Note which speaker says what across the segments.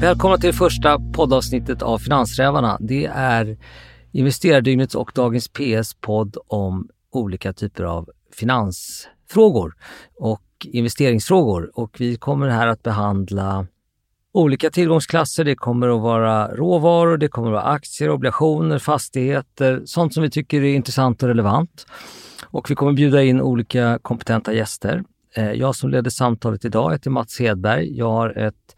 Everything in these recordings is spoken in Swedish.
Speaker 1: Välkomna till första poddavsnittet av Finansrävarna. Det är Investerardygnets och Dagens PS podd om olika typer av finansfrågor och investeringsfrågor. Och vi kommer här att behandla olika tillgångsklasser. Det kommer att vara råvaror, det kommer att vara aktier, obligationer, fastigheter, sånt som vi tycker är intressant och relevant. Och vi kommer bjuda in olika kompetenta gäster. Eh, jag som leder samtalet idag heter Mats Hedberg. Jag har ett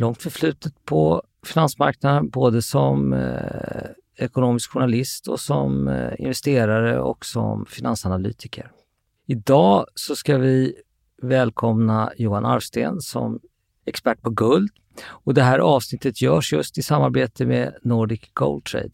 Speaker 1: långt förflutet på finansmarknaden, både som eh, ekonomisk journalist och som eh, investerare och som finansanalytiker. Idag så ska vi välkomna Johan Arvsten som expert på guld. Och det här avsnittet görs just i samarbete med Nordic Gold Trade.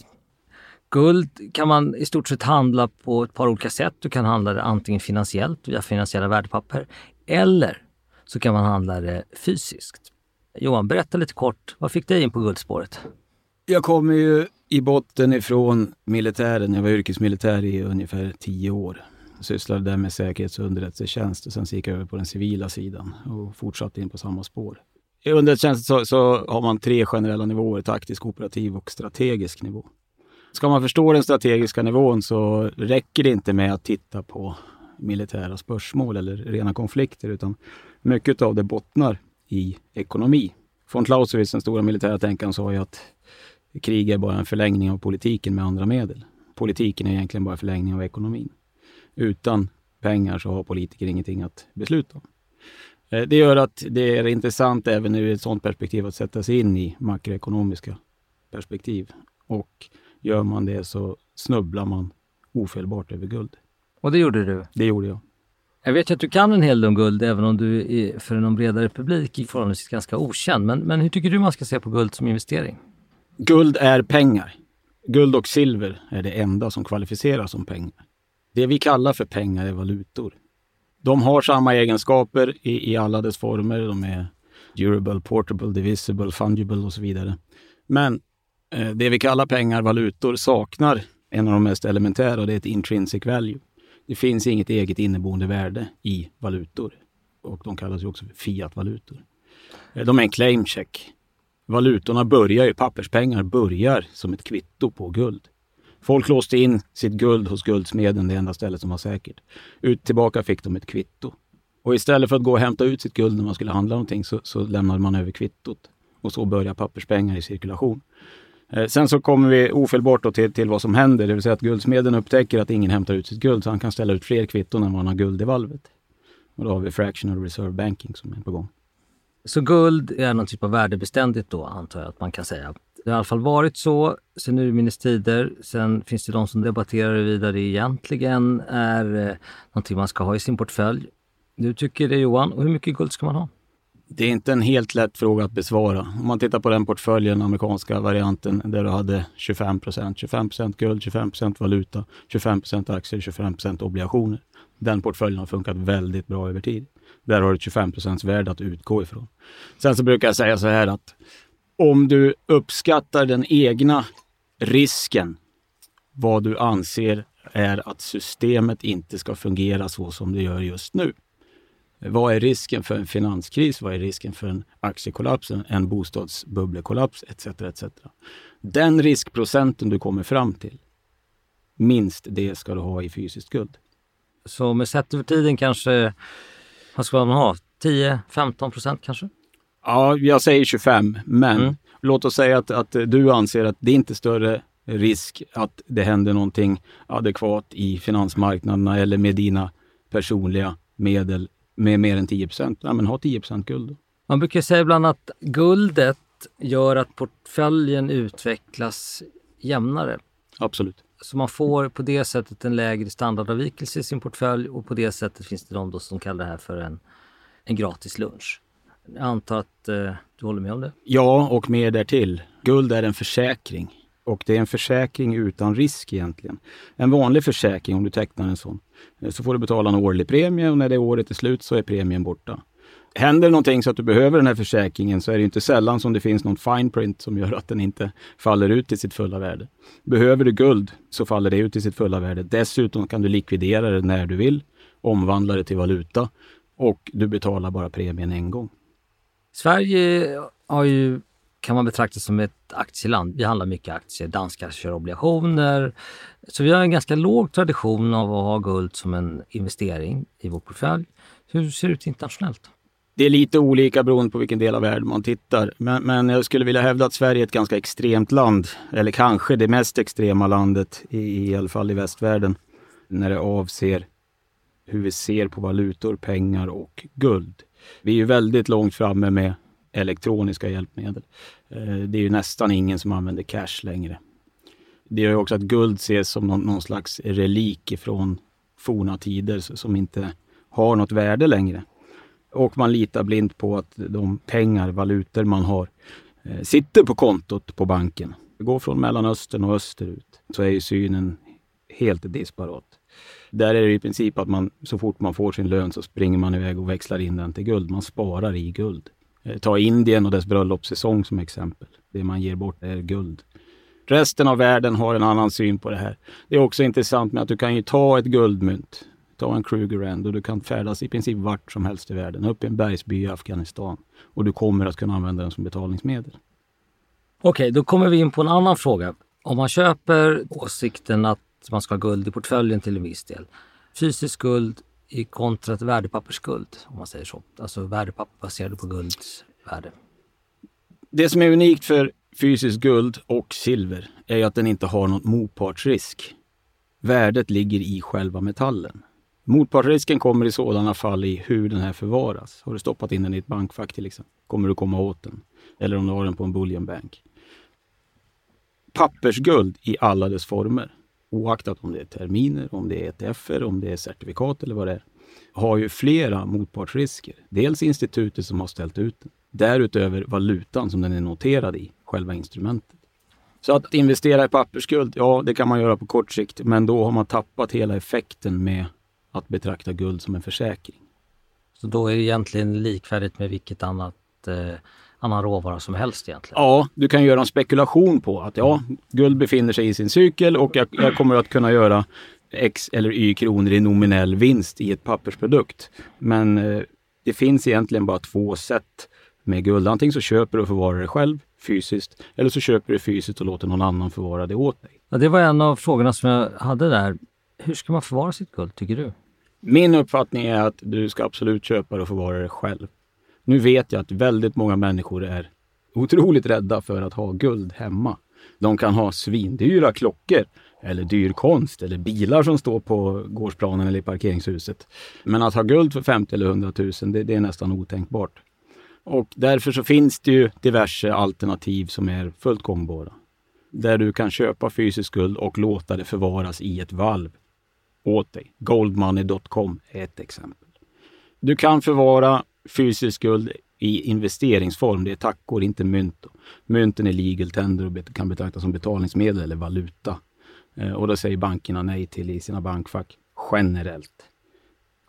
Speaker 1: Guld kan man i stort sett handla på ett par olika sätt. Du kan handla det antingen finansiellt via finansiella värdepapper eller så kan man handla det fysiskt. Johan, berätta lite kort. Vad fick dig in på guldspåret?
Speaker 2: Jag kommer ju i botten ifrån militären. Jag var yrkesmilitär i ungefär tio år. Jag sysslade där med säkerhets och underrättelsetjänst och sen gick jag över på den civila sidan och fortsatte in på samma spår. I underrättelsetjänst så, så har man tre generella nivåer, taktisk, operativ och strategisk nivå. Ska man förstå den strategiska nivån så räcker det inte med att titta på militära spörsmål eller rena konflikter, utan mycket av det bottnar i ekonomi. Von Clausewitz, den stora militära tänkaren, sa ju att krig är bara en förlängning av politiken med andra medel. Politiken är egentligen bara en förlängning av ekonomin. Utan pengar så har politiker ingenting att besluta om. Eh, det gör att det är intressant även ur ett sådant perspektiv att sätta sig in i makroekonomiska perspektiv. Och gör man det så snubblar man ofelbart över guld.
Speaker 1: Och det gjorde du?
Speaker 2: Det gjorde jag.
Speaker 1: Jag vet ju att du kan en hel del om guld, även om du är för en bredare publik är förhållandevis ganska okänd. Men, men hur tycker du man ska se på guld som investering?
Speaker 2: Guld är pengar. Guld och silver är det enda som kvalificerar som pengar. Det vi kallar för pengar är valutor. De har samma egenskaper i, i alla dess former. De är durable, portable, divisible, fungible och så vidare. Men eh, det vi kallar pengar, valutor, saknar en av de mest elementära och det är ett intrinsic value. Det finns inget eget inneboende värde i valutor. Och de kallas ju också för fiat-valutor. Eh, de är en claim check. Valutorna börjar ju, papperspengar börjar som ett kvitto på guld. Folk låste in sitt guld hos guldsmeden, det enda stället som var säkert. Ut tillbaka fick de ett kvitto. Och istället för att gå och hämta ut sitt guld när man skulle handla någonting så, så lämnade man över kvittot. Och så börjar papperspengar i cirkulation. Eh, sen så kommer vi ofelbart till, till vad som händer, det vill säga att guldsmeden upptäcker att ingen hämtar ut sitt guld, så han kan ställa ut fler kvitton än vad han har guld i valvet. Och då har vi fractional reserve banking som är på gång.
Speaker 1: Så guld är någon typ av värdebeständigt då, antar jag att man kan säga. Det har i alla fall varit så sen urminnes tider. Sen finns det de som debatterar huruvida det egentligen är eh, någonting man ska ha i sin portfölj. Du tycker det Johan, och hur mycket guld ska man ha?
Speaker 2: Det är inte en helt lätt fråga att besvara. Om man tittar på den portföljen, amerikanska varianten, där du hade 25 procent. 25 procent guld, 25 procent valuta, 25 procent aktier, 25 procent obligationer. Den portföljen har funkat väldigt bra över tid. Där har du ett 25 procents värde att utgå ifrån. Sen så brukar jag säga så här att om du uppskattar den egna risken, vad du anser är att systemet inte ska fungera så som det gör just nu. Vad är risken för en finanskris? Vad är risken för en aktiekollaps, en bostadsbubblekollaps etc. etc. Den riskprocenten du kommer fram till, minst det ska du ha i fysiskt guld.
Speaker 1: Så med sett över tiden kanske, vad ska man ha? 10-15 procent kanske?
Speaker 2: Ja, jag säger 25, men mm. låt oss säga att, att du anser att det inte är större risk att det händer någonting adekvat i finansmarknaderna eller med dina personliga medel med mer än 10 procent. Ja, men ha 10 procent guld.
Speaker 1: Man brukar säga ibland att guldet gör att portföljen utvecklas jämnare.
Speaker 2: Absolut.
Speaker 1: Så man får på det sättet en lägre standardavvikelse i sin portfölj och på det sättet finns det de då som kallar det här för en, en gratis lunch. Jag antar att eh, du håller med om det?
Speaker 2: Ja, och mer därtill. Guld är en försäkring. Och det är en försäkring utan risk egentligen. En vanlig försäkring, om du tecknar en sån, eh, så får du betala en årlig premie och när det året är slut så är premien borta. Händer någonting så att du behöver den här försäkringen så är det inte sällan som det finns någon fine print som gör att den inte faller ut i sitt fulla värde. Behöver du guld så faller det ut i sitt fulla värde. Dessutom kan du likvidera det när du vill, omvandla det till valuta och du betalar bara premien en gång.
Speaker 1: Sverige har ju kan man betrakta som ett aktieland. Vi handlar mycket aktier, danskar kör obligationer. Så vi har en ganska låg tradition av att ha guld som en investering i vår portfölj. Hur ser det ut internationellt?
Speaker 2: Det är lite olika beroende på vilken del av världen man tittar. Men, men, jag skulle vilja hävda att Sverige är ett ganska extremt land. Eller kanske det mest extrema landet, i, i alla fall i västvärlden, när det avser hur vi ser på valutor, pengar och guld. Vi är ju väldigt långt framme med elektroniska hjälpmedel. Eh, det är ju nästan ingen som använder cash längre. Det gör ju också att guld ses som någon, någon slags relik från forna tider som inte har något värde längre. Och man litar blint på att de pengar, valutor man har, eh, sitter på kontot på banken. Det går från Mellanöstern och österut. Så är ju synen helt disparat. Där är det i princip att man så fort man får sin lön så springer man iväg och växlar in den till guld. Man sparar i guld. Eh, ta Indien och dess bröllopssäsong som exempel. Det man ger bort är guld. Resten av världen har en annan syn på det här. Det är också intressant med att du kan ju ta ett guldmynt, ta en Krugerrand och du kan färdas i princip vart som helst i världen, upp i en bergsby i Afghanistan och du kommer att kunna använda den som betalningsmedel.
Speaker 1: Okej, då kommer vi in på en annan fråga. Om man köper åsikten att man ska ha guld i portföljen till en viss del. fysiskt guld i kontra till värdepappersguld, om man säger så. Alltså värdepapper baserade på gulds värde.
Speaker 2: Det som är unikt för fysiskt guld och silver är att den inte har någon motpartsrisk. Värdet ligger i själva metallen. Motpartsrisken kommer i sådana fall i hur den här förvaras. Har du stoppat in den i ett bankfack till exempel, kommer du komma åt den. Eller om du har den på en bullionbank. Pappersguld i alla dess former oaktat om det är terminer, om det är ETFer, om det är certifikat eller vad det är, har ju flera motpartsrisker. Dels institutet som har ställt ut den. Därutöver valutan som den är noterad i, själva instrumentet. Så att investera i pappersguld, ja det kan man göra på kort sikt, men då har man tappat hela effekten med att betrakta guld som en försäkring.
Speaker 1: Så då är det egentligen likvärdigt med vilket annat eh, annan råvara som helst egentligen?
Speaker 2: Ja, du kan göra en spekulation på att ja, guld befinner sig i sin cykel och jag, jag kommer att kunna göra X eller Y kronor i nominell vinst i ett pappersprodukt. Men eh, det finns egentligen bara två sätt med guld. Antingen så köper du och förvarar det själv fysiskt eller så köper du fysiskt och låter någon annan förvara det åt dig.
Speaker 1: Ja, det var en av frågorna som jag hade där. Hur ska man förvara sitt guld tycker du?
Speaker 2: Min uppfattning är att du ska absolut köpa och förvara det själv. Nu vet jag att väldigt många människor är otroligt rädda för att ha guld hemma. De kan ha svindyra klockor eller dyr konst eller bilar som står på gårdsplanen eller i parkeringshuset. Men att ha guld för 50 eller 100 000, det, det är nästan otänkbart. Och därför så finns det ju diverse alternativ som är fullt gångbara. Där du kan köpa fysiskt guld och låta det förvaras i ett valv åt dig. Goldmoney.com är ett exempel. Du kan förvara fysisk guld i investeringsform. Det är tackor, inte mynt. Mynten är legal tender och kan betraktas som betalningsmedel eller valuta. Eh, och det säger bankerna nej till i sina bankfack generellt.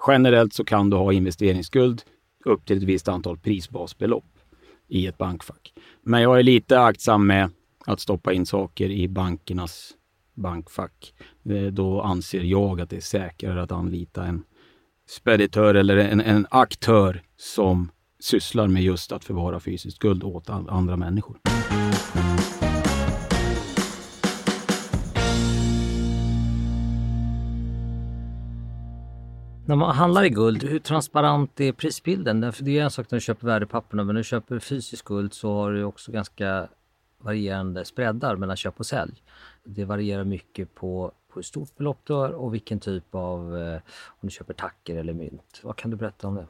Speaker 2: Generellt så kan du ha investeringsskuld upp till ett visst antal prisbasbelopp i ett bankfack. Men jag är lite aktsam med att stoppa in saker i bankernas bankfack. Eh, då anser jag att det är säkrare att anlita en speditör eller en, en aktör som sysslar med just att förvara fysiskt guld åt andra människor.
Speaker 1: När man handlar i guld, hur transparent är prisbilden? För det är en sak när du köper värdepapperna, men när du köper fysiskt guld så har du också ganska varierande spreadar mellan köp och sälj. Det varierar mycket på på hur stort belopp du har och vilken typ av, eh, om du köper tacker eller mynt. Vad kan du berätta om det?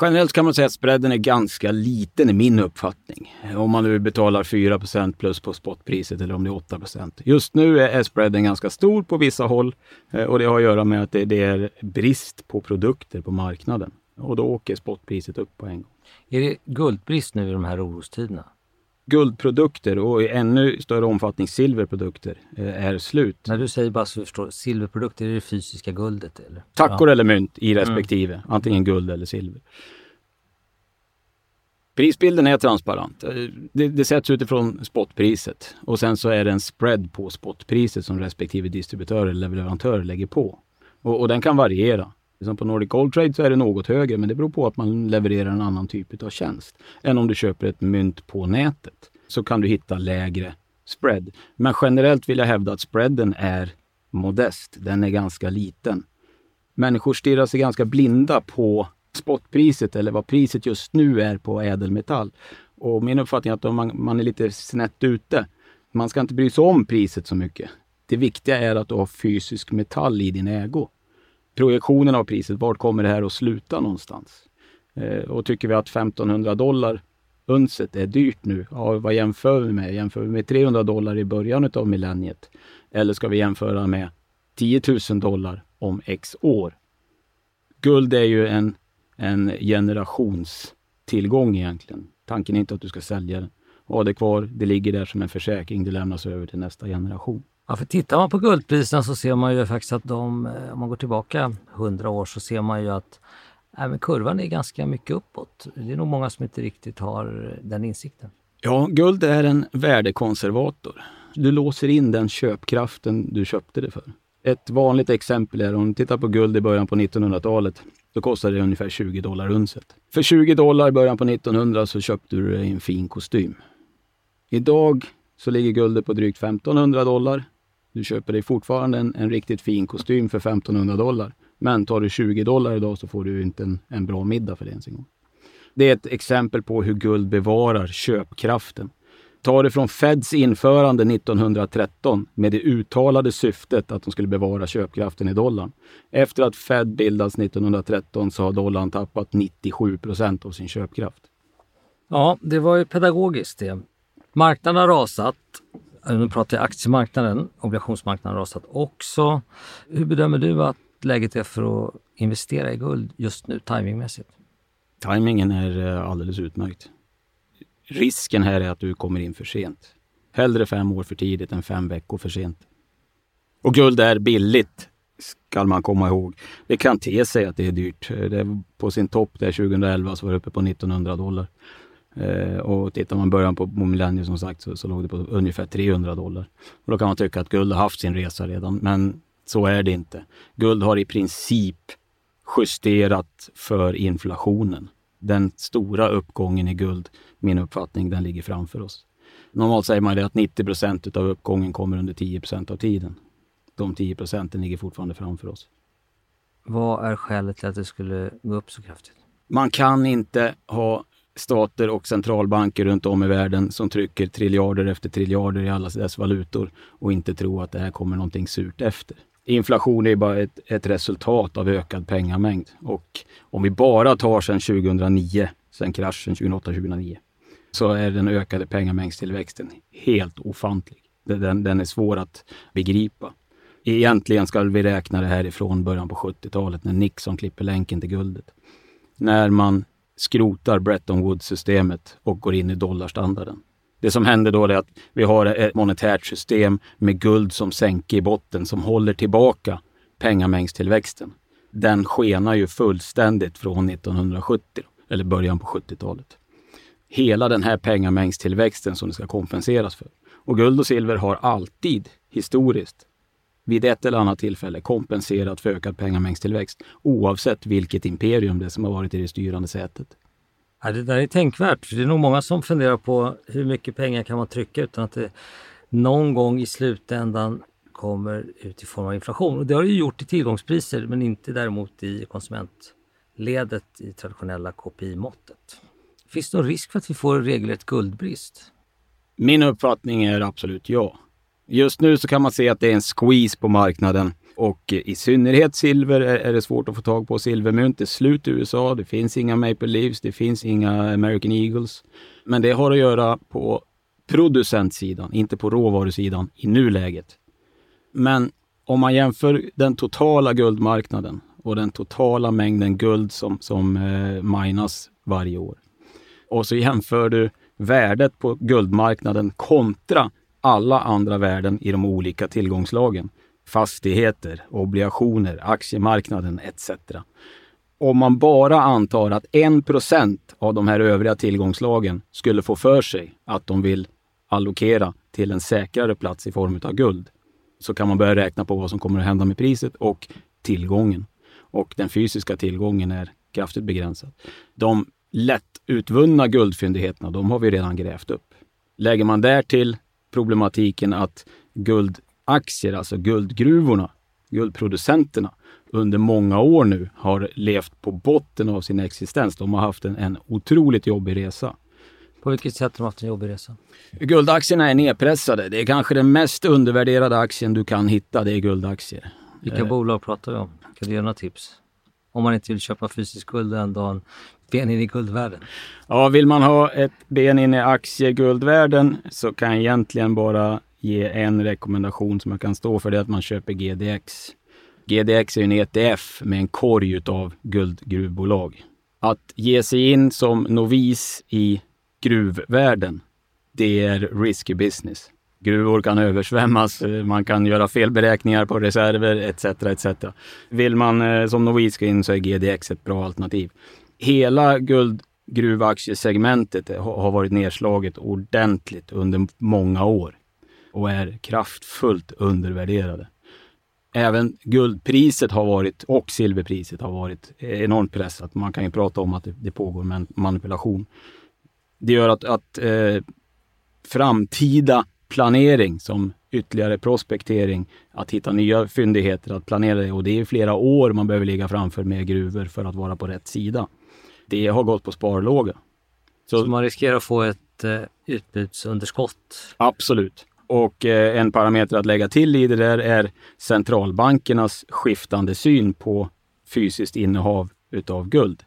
Speaker 2: Generellt kan man säga att spreaden är ganska liten i min uppfattning. Om man nu betalar 4% plus på spotpriset eller om det är 8% Just nu är spreaden ganska stor på vissa håll eh, och det har att göra med att det är brist på produkter på marknaden. Och då åker spotpriset upp på en gång.
Speaker 1: Är det guldbrist nu i de här orostiderna?
Speaker 2: Guldprodukter och i ännu större omfattning silverprodukter eh, är slut.
Speaker 1: När du säger bara så förstår, silverprodukter, är det fysiska guldet? Eller?
Speaker 2: Tackor ja. eller mynt i respektive, mm. antingen guld eller silver. Prisbilden är transparent. Eh, det, det sätts utifrån spotpriset och sen så är det en spread på spotpriset som respektive distributör eller leverantör lägger på. Och, och den kan variera. Liksom på Nordic Gold Trade så är det något högre, men det beror på att man levererar en annan typ av tjänst än om du köper ett mynt på nätet. så kan du hitta lägre spread. Men generellt vill jag hävda att spreaden är modest. Den är ganska liten. Människor stirrar sig ganska blinda på spotpriset eller vad priset just nu är på ädelmetall. Och min uppfattning är att man, man är lite snett ute. Man ska inte bry sig om priset så mycket. Det viktiga är att du har fysisk metall i din ägo. Projektionen av priset, vart kommer det här att sluta någonstans? Eh, och tycker vi att 1500 dollar unset är dyrt nu, ja, vad jämför vi med? Jämför vi med 300 dollar i början av millenniet? Eller ska vi jämföra med 10 000 dollar om x år? Guld är ju en, en generationstillgång egentligen. Tanken är inte att du ska sälja den. Ha det kvar, det ligger där som en försäkring, det lämnas över till nästa generation.
Speaker 1: Ja, för tittar man på guldpriserna så ser man ju faktiskt att de, eh, om man går tillbaka 100 år så ser man ju att även kurvan är ganska mycket uppåt. Det är nog många som inte riktigt har eh, den insikten.
Speaker 2: Ja, guld är en värdekonservator. Du låser in den köpkraften du köpte det för. Ett vanligt exempel är om du tittar på guld i början på 1900-talet. Då kostade det ungefär 20 dollar unset. För 20 dollar i början på 1900 så köpte du dig en fin kostym. Idag så ligger guldet på drygt 1500 dollar. Du köper dig fortfarande en, en riktigt fin kostym för 1500 dollar. Men tar du 20 dollar idag så får du inte en, en bra middag för det ens en gång. Det är ett exempel på hur guld bevarar köpkraften. Ta det från Feds införande 1913 med det uttalade syftet att de skulle bevara köpkraften i dollarn. Efter att Fed bildades 1913 så har dollarn tappat 97 procent av sin köpkraft.
Speaker 1: Ja, det var ju pedagogiskt det. Marknaden har rasat. Eh, nu pratar jag aktiemarknaden, obligationsmarknaden har rasat också. Hur bedömer du att läget är för att investera i guld just nu timingmässigt?
Speaker 2: Timingen är eh, alldeles utmärkt. Risken här är att du kommer in för sent. Hellre fem år för tidigt än fem veckor för sent. Och guld är billigt, ska man komma ihåg. Det kan te sig att det är dyrt. Eh, det är på sin topp där 2011 så var det uppe på 1900 dollar. Eh, och tittar man början på, millennium som sagt så, så låg det på ungefär 300 dollar. Och då kan man tycka att guld har haft sin resa redan, men så är det inte. Guld har i princip justerat för inflationen. Den stora uppgången i guld, min uppfattning, den ligger framför oss. Normalt säger man det att 90 procent av uppgången kommer under 10 procent av tiden. De 10 procenten ligger fortfarande framför oss.
Speaker 1: Vad är skälet till att det skulle gå upp så kraftigt?
Speaker 2: Man kan inte ha stater och centralbanker runt om i världen som trycker triljarder efter triljarder i alla dess valutor och inte tro att det här kommer någonting surt efter. Inflation är bara ett, ett resultat av ökad pengamängd och om vi bara tar sedan 2009, sedan kraschen 2008-2009, så är den ökade pengamängdstillväxten helt ofantlig. Den, den är svår att begripa. Egentligen ska vi räkna det här ifrån början på 70-talet när Nixon klipper länken till guldet. När man skrotar Bretton Woods-systemet och går in i dollarstandarden. Det som händer då är att vi har ett monetärt system med guld som sänke i botten som håller tillbaka pengamängdstillväxten. Den skenar ju fullständigt från 1970, eller början på 70-talet. Hela den här pengamängdstillväxten som det ska kompenseras för. Och guld och silver har alltid, historiskt, vid ett eller annat tillfälle kompenserat för ökad pengamängdstillväxt oavsett vilket imperium det som har varit i det styrande sätet.
Speaker 1: Ja, det där är tänkvärt, för det är nog många som funderar på hur mycket pengar kan man trycka utan att det någon gång i slutändan kommer ut i form av inflation. Och det har det ju gjort i tillgångspriser men inte däremot i konsumentledet i traditionella KPI-måttet. Finns det någon risk för att vi får regelrätt guldbrist?
Speaker 2: Min uppfattning är absolut ja. Just nu så kan man se att det är en squeeze på marknaden och i synnerhet silver är det svårt att få tag på. Silvermynt är slut i USA. Det finns inga Maple Leafs, det finns inga American Eagles. Men det har att göra på producentsidan, inte på råvarusidan i nuläget. Men om man jämför den totala guldmarknaden och den totala mängden guld som, som eh, minas varje år. Och så jämför du värdet på guldmarknaden kontra alla andra värden i de olika tillgångslagen. Fastigheter, obligationer, aktiemarknaden etc. Om man bara antar att 1 av de här övriga tillgångslagen skulle få för sig att de vill allokera till en säkrare plats i form av guld, så kan man börja räkna på vad som kommer att hända med priset och tillgången. Och den fysiska tillgången är kraftigt begränsad. De lätt utvunna guldfyndigheterna, de har vi redan grävt upp. Lägger man därtill problematiken att guldaktier, alltså guldgruvorna, guldproducenterna, under många år nu har levt på botten av sin existens. De har haft en, en otroligt jobbig resa.
Speaker 1: På vilket sätt har de haft en jobbig resa?
Speaker 2: Guldaktierna är nedpressade. Det är kanske den mest undervärderade aktien du kan hitta, det är guldaktier.
Speaker 1: Vilka eh. bolag pratar vi om? Kan du ge några tips? Om man inte vill köpa fysisk guld den dagen. ben in i guldvärlden.
Speaker 2: Ja, vill man ha ett ben in i aktieguldvärlden så kan jag egentligen bara ge en rekommendation som jag kan stå för. Det är att man köper GDX. GDX är en ETF med en korg av guldgruvbolag. Att ge sig in som novis i gruvvärlden, det är risky business. Gruvor kan översvämmas, eh, man kan göra felberäkningar på reserver etc. etc. Vill man eh, som novis gå in så är GDX ett bra alternativ. Hela guldgruvaktiesegmentet eh, har varit nedslaget ordentligt under många år och är kraftfullt undervärderade. Även guldpriset har varit och silverpriset har varit enormt pressat. Man kan ju prata om att det, det pågår manipulation. Det gör att, att eh, framtida planering som ytterligare prospektering, att hitta nya fyndigheter, att planera det. Och det är flera år man behöver ligga framför med gruvor för att vara på rätt sida. Det har gått på sparlåga.
Speaker 1: Så, Så man riskerar att få ett eh, utbudsunderskott?
Speaker 2: Absolut. Och eh, en parameter att lägga till i det där är centralbankernas skiftande syn på fysiskt innehav utav guld.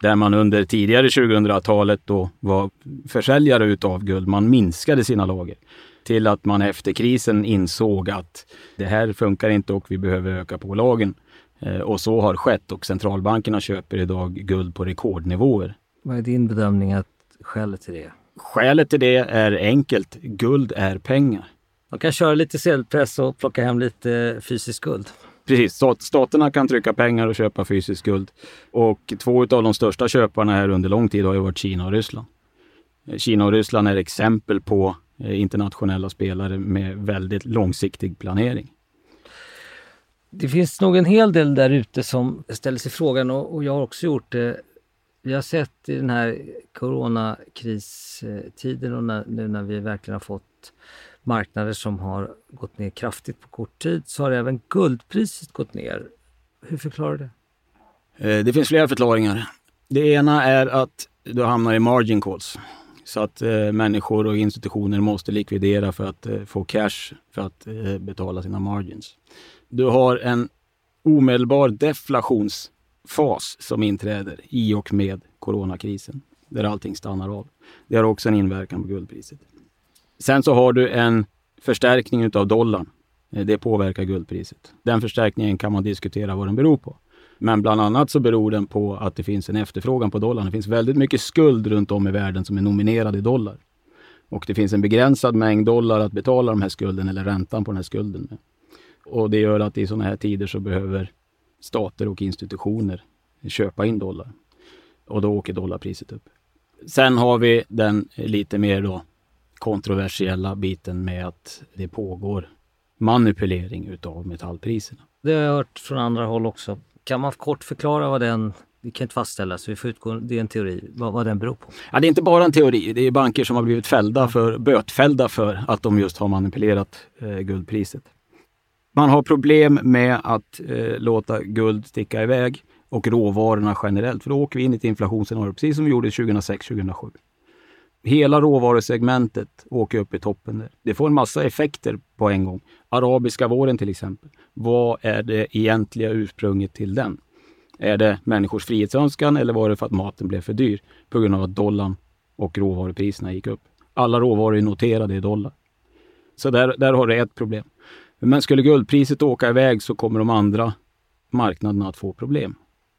Speaker 2: Där man under tidigare 2000-talet då var försäljare utav guld. Man minskade sina lager till att man efter krisen insåg att det här funkar inte och vi behöver öka på lagen. Eh, och så har skett och centralbankerna köper idag guld på rekordnivåer.
Speaker 1: Vad är din bedömning att skälet till det?
Speaker 2: Skälet till det är enkelt. Guld är pengar.
Speaker 1: Man kan köra lite sedelpress och plocka hem lite fysiskt guld.
Speaker 2: Precis, staterna kan trycka pengar och köpa fysiskt guld. Och två av de största köparna här under lång tid har ju varit Kina och Ryssland. Kina och Ryssland är exempel på eh, internationella spelare med väldigt långsiktig planering.
Speaker 1: Det finns nog en hel del där ute som ställer sig frågan och, jag har också gjort det. Vi har sett i den här coronakristiden och när, nu när vi verkligen har fått marknader som har gått ner kraftigt på kort tid så har även guldpriset gått ner. Hur förklarar du
Speaker 2: det? Eh, det finns flera förklaringar. Det ena är att du hamnar i margin calls. Så att eh, människor och institutioner måste likvidera för att eh, få cash för att eh, betala sina margins. Du har en omedelbar deflationsfas som inträder i och med coronakrisen, där allting stannar av. Det har också en inverkan på guldpriset. Sen så har du en förstärkning utav dollarn. Eh, det påverkar guldpriset. Den förstärkningen kan man diskutera vad den beror på. Men bland annat så beror den på att det finns en efterfrågan på dollarn. Det finns väldigt mycket skuld runt om i världen som är nominerad i dollar. Och det finns en begränsad mängd dollar att betala de här skulden eller räntan på den här skulden med. Och det gör att i sådana här tider så behöver stater och institutioner köpa in dollar. Och då åker dollarpriset upp. Sen har vi den lite mer då kontroversiella biten med att det pågår manipulering utav metallpriserna.
Speaker 1: Det har jag hört från andra håll också. Kan man kort förklara vad den det kan inte fastställas, vi får utgå, det är en teori, vad, vad den beror på.
Speaker 2: Ja, det är inte bara en teori, det är banker som har blivit fällda för, bötfällda för att de just har manipulerat eh, guldpriset. Man har problem med att eh, låta guld sticka iväg och råvarorna generellt, för då åker vi in i ett inflationsscenario, precis som vi gjorde 2006-2007. Hela råvarusegmentet åker upp i toppen. Där. Det får en massa effekter på en gång. Arabiska våren till exempel. Vad är det egentliga ursprunget till den? Är det människors frihetsönskan eller var det för att maten blev för dyr på grund av att dollarn och råvarupriserna gick upp? Alla råvaror är noterade i dollar. Så där, där har du ett problem. Men skulle guldpriset åka iväg så kommer de andra marknaderna att få problem.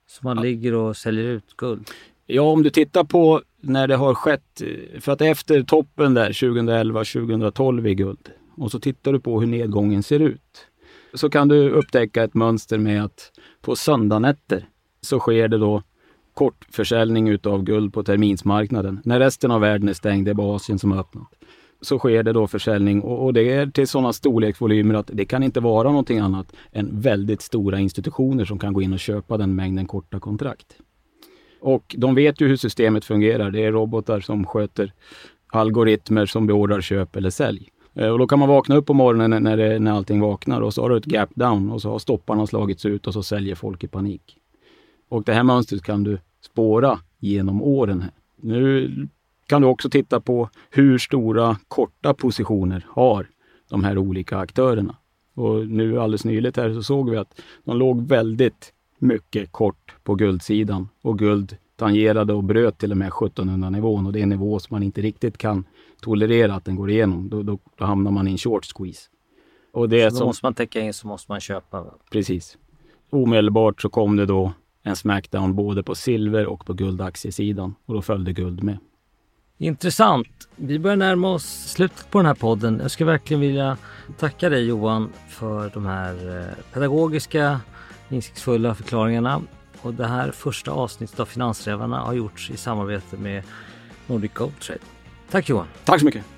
Speaker 1: Så man ligger och säljer ut guld?
Speaker 2: Ja, om du tittar på när det har skett, för att efter toppen där 2011-2012 i guld och så tittar du på hur nedgången ser ut. Så kan du upptäcka ett mönster med att på söndagnätter så sker det då kortförsäljning utav guld på terminsmarknaden. När resten av världen är stängd, det är bara Asien som har öppnat, så sker det då försäljning och, och det är till sådana storleksvolymer att det kan inte vara någonting annat än väldigt stora institutioner som kan gå in och köpa den mängden korta kontrakt. Och de vet ju hur systemet fungerar. Det är robotar som sköter algoritmer som beordrar köp eller sälj. Eh, och då kan man vakna upp på morgonen när, det, när allting vaknar och så har du ett gap down och så har stopparna slagits ut och så säljer folk i panik. Och det här mönstret kan du spåra genom åren. Nu kan du också titta på hur stora korta positioner har de här olika aktörerna. Och nu alldeles nyligt här så såg vi att de låg väldigt mycket kort på guldsidan och guld tangerade och bröt till och med 1700 nivån och det är en nivå som man inte riktigt kan tolerera att den går igenom. Då, då, då hamnar man i en short squeeze.
Speaker 1: Och det så då som, måste man täcka in så måste man köpa?
Speaker 2: Precis. Omedelbart så kom det då en smackdown både på silver och på guldaktiesidan och då följde guld med.
Speaker 1: Intressant. Vi börjar närma oss slutet på den här podden. Jag skulle verkligen vilja tacka dig Johan för de här eh, pedagogiska, insiktsfulla förklaringarna. Och det här första avsnittet av Finansrävarna har gjorts i samarbete med Nordic Gold Trade. Tack Johan!
Speaker 2: Tack så mycket!